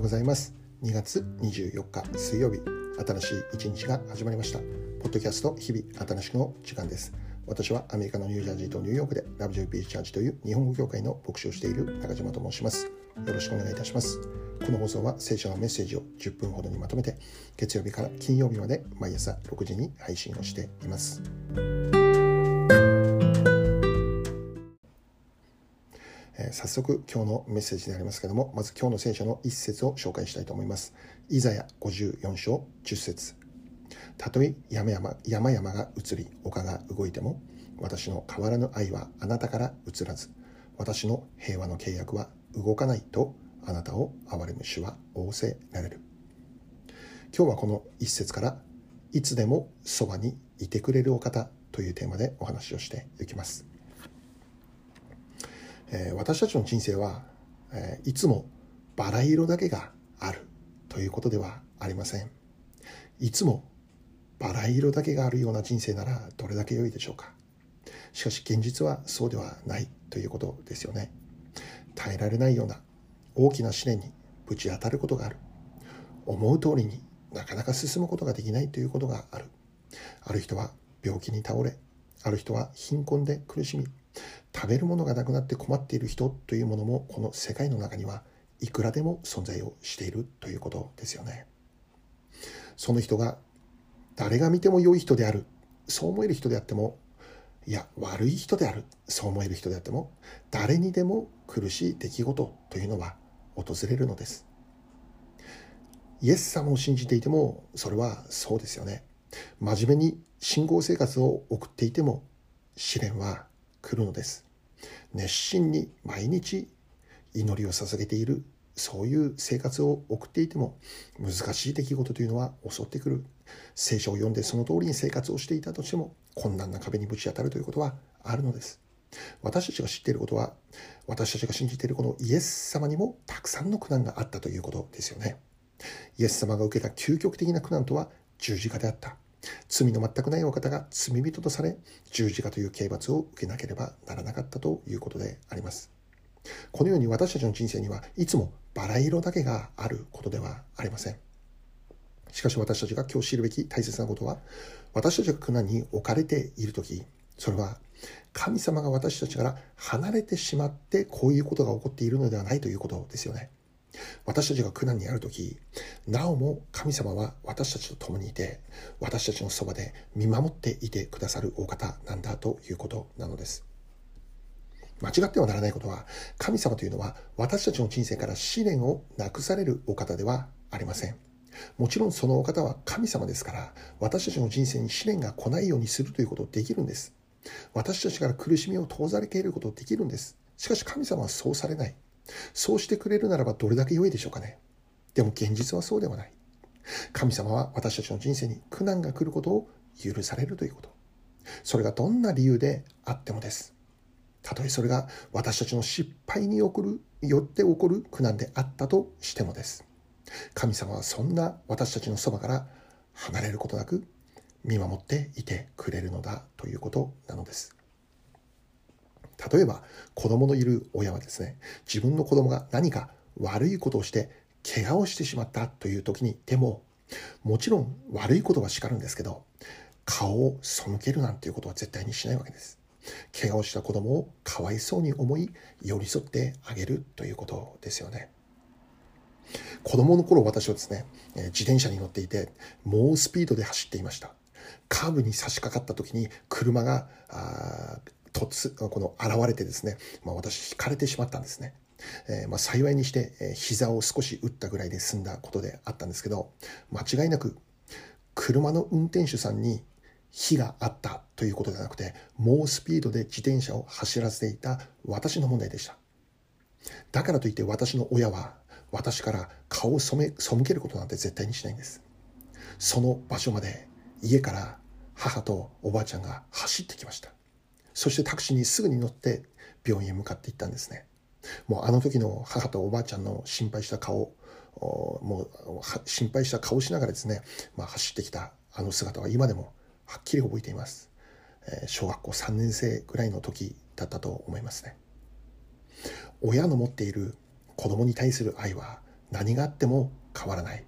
ようございます。2月24日水曜日新しい一日が始まりました。ポッドキャスト日々新しくの時間です。私はアメリカのニュージャージーとニューヨークで WP チャージという日本語協会の牧師をしている中島と申します。よろしくお願いいたします。この放送は聖書のメッセージを10分ほどにまとめて月曜日から金曜日まで毎朝6時に配信をしています。え早速今日のメッセージでありますけどもまず今日の聖書の一節を紹介したいと思います。イザヤ54章10節。たとえ山々山々が移り丘が動いても私の変わらぬ愛はあなたから移らず私の平和の契約は動かないとあなたを憐れむ主は仰せられる。今日はこの一節からいつでもそばにいてくれるお方というテーマでお話をしていきます。えー、私たちの人生は、えー、いつもバラ色だけがあるということではありません。いつもバラ色だけがあるような人生ならどれだけ良いでしょうか。しかし現実はそうではないということですよね。耐えられないような大きな試練にぶち当たることがある。思う通りになかなか進むことができないということがある。ある人は病気に倒れ、ある人は貧困で苦しみ、食べるものがなくなって困っている人というものもこの世界の中にはいくらでも存在をしているということですよね。その人が誰が見ても良い人であるそう思える人であってもいや悪い人であるそう思える人であっても誰にでも苦しい出来事というのは訪れるのです。イエス様を信じていてもそれはそうですよね。真面目に信仰生活を送っていても試練は来るのです。熱心に毎日祈りを捧げているそういう生活を送っていても難しい出来事というのは襲ってくる。聖書を読んでその通りに生活をしていたとしても困難な壁にぶち当たるということはあるのです。私たちが知っていることは私たちが信じているこのイエス様にもたくさんの苦難があったということですよね。イエス様が受けた究極的な苦難とは十字架であった。罪の全くないお方が罪人とされ十字架という刑罰を受けなければならなかったということであります。このように私たちの人生にはいつもバラ色だけがあることではありません。しかし私たちが今日知るべき大切なことは私たちが苦難に置かれている時それは神様が私たちから離れてしまってこういうことが起こっているのではないということですよね。私たちが苦難にある時なおも神様は私たちと共にいて私たちのそばで見守っていてくださるお方なんだということなのです。間違ってはならないことは神様というのは私たちの人生から試練をなくされるお方ではありません。もちろんそのお方は神様ですから私たちの人生に試練が来ないようにするということできるんです。私たちから苦しみを遠ざけることできるんです。しかし神様はそうされない。そうしてくれるならばどれだけ良いでしょうかね。でも現実はそうではない。神様は私たちの人生に苦難が来ることを許されるということ。それがどんな理由であってもです。たとえそれが私たちの失敗に起こる、よって起こる苦難であったとしてもです。神様はそんな私たちのそばから離れることなく見守っていてくれるのだということなのです。例えば子供のいる親はですね自分の子供が何か悪いことをして怪我をしてしまったという時にでももちろん悪いことは叱るんですけど顔を背けるなんていうことは絶対にしないわけです。怪我をした子供をかわいそうに思い寄り添ってあげるということですよね。子供の頃私はですね自転車に乗っていて猛スピードで走っていました。カーブに差し掛かった時に車が突、この現れてですね、まあ、私、惹かれてしまったんですね。えー、まあ、幸いにして、えー、膝を少し打ったぐらいで済んだことであったんですけど、間違いなく、車の運転手さんに火があったということではなくて、猛スピードで自転車を走らせていた私の問題でした。だからといって私の親は、私から顔を背けることなんて絶対にしないんです。その場所まで家から母とおばあちゃんが走ってきました。そしてタクシーにすぐに乗って病院へ向かっていったんですね。もうあの時の母とおばあちゃんの心配した顔、もう心配した顔しながらですね、まあ、走ってきたあの姿は今でもはっきり覚えています。小学校3年生ぐらいの時だったと思いますね。親の持っている子供に対する愛は何があっても変わらない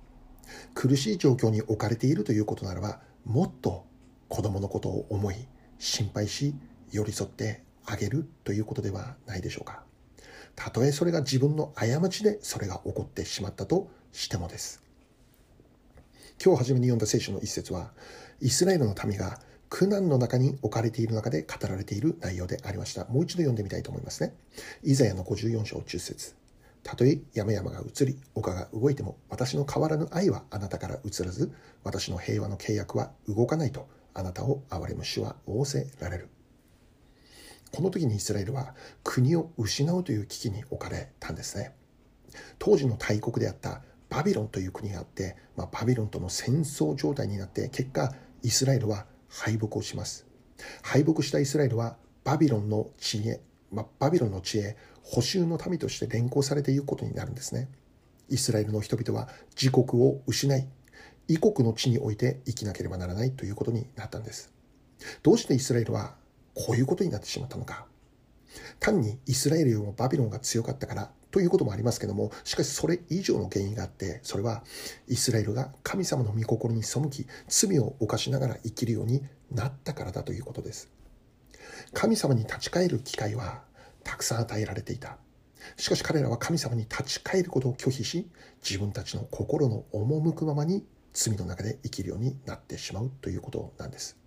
苦しい状況に置かれているということならばもっと子供のことを思い心配し寄り添ってあげるということではないでしょうか。たとえそれが自分の過ちでそれが起こってしまったとしてもです。今日初めに読んだ聖書の一節はイスラエルの民が苦難の中に置かれている中で語られている内容でありました。もう一度読んでみたいと思いますね。イザヤの54章10節。たとえ山々が移り丘が動いても私の変わらぬ愛はあなたから移らず私の平和の契約は動かないとあなたを憐れむ主は仰せられる。この時にイスラエルは国を失うという危機に置かれたんですね。当時の大国であったバビロンという国があって、まあ、バビロンとの戦争状態になって結果イスラエルは敗北をします。敗北したイスラエルはバビロンの地へ、まあ、バビロンの地へ補修の民として連行されていくことになるんですね。イスラエルの人々は自国を失い異国の地において生きなければならないということになったんです。どうしてイスラエルはこういうことになってしまったのか。単にイスラエルよりもバビロンが強かったからということもありますけどもしかしそれ以上の原因があってそれはイスラエルが神様の御心に背き罪を犯しながら生きるようになったからだということです。神様に立ち返る機会はたくさん与えられていた。しかし彼らは神様に立ち返ることを拒否し自分たちの心の赴くままに罪の中で生きるようになってしまうということなんです。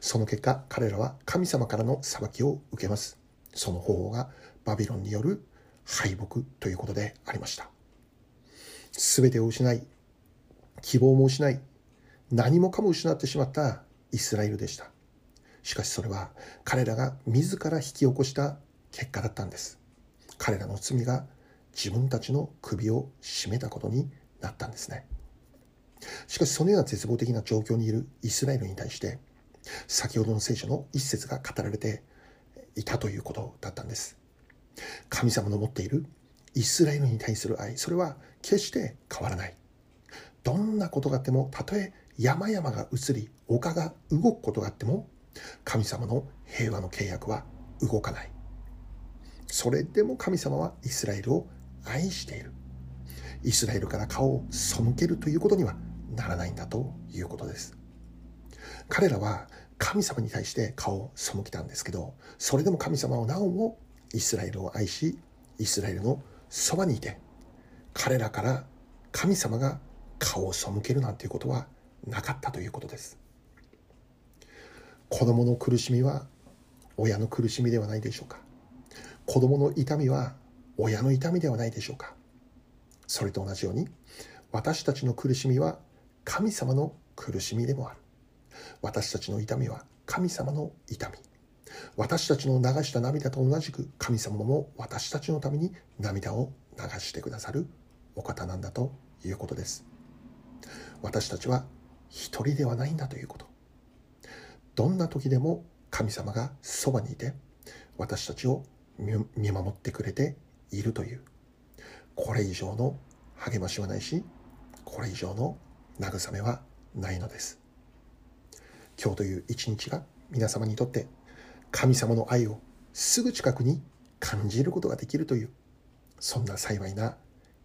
その結果彼らは神様からの裁きを受けます。その方法がバビロンによる敗北ということでありました。全てを失い希望も失い何もかも失ってしまったイスラエルでした。しかしそれは彼らが自ら引き起こした結果だったんです。彼らの罪が自分たちの首を絞めたことになったんですね。しかしそのような絶望的な状況にいるイスラエルに対して先ほどの聖書の一節が語られていたということだったんです。神様の持っているイスラエルに対する愛それは決して変わらない。どんなことがあってもたとえ山々が移り丘が動くことがあっても神様の平和の契約は動かない。それでも神様はイスラエルを愛している。イスラエルから顔を背けるということにはならないんだということです。彼らは神様に対して顔を背けたんですけどそれでも神様はなおもイスラエルを愛しイスラエルのそばにいて彼らから神様が顔を背けるなんていうことはなかったということです。子供の苦しみは親の苦しみではないでしょうか。子供の痛みは親の痛みではないでしょうか。それと同じように私たちの苦しみは神様の苦しみでもある。私たちの痛みは神様の痛み。私たちの流した涙と同じく神様も私たちのために涙を流してくださるお方なんだということです。私たちは一人ではないんだということ。どんな時でも神様がそばにいて私たちを見守ってくれているという。これ以上の励ましはないしこれ以上の慰めはないのです。今日という一日が皆様にとって神様の愛をすぐ近くに感じることができるというそんな幸いな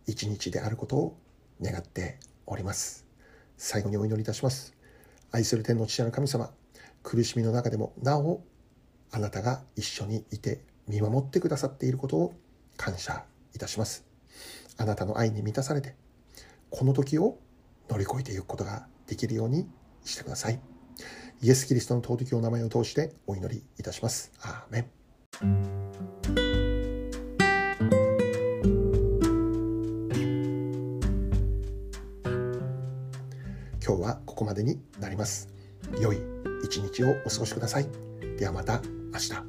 一日であることを願っております。最後にお祈りいたします。愛する天の父なる神様苦しみの中でもなおあなたが一緒にいて見守ってくださっていることを感謝いたします。あなたの愛に満たされてこの時を乗り越えていくことができるようにしてください。イエス・キリストの尊きお名前を通してお祈りいたします。アーメン。今日はここまでになります。良い一日をお過ごしください。ではまた明日。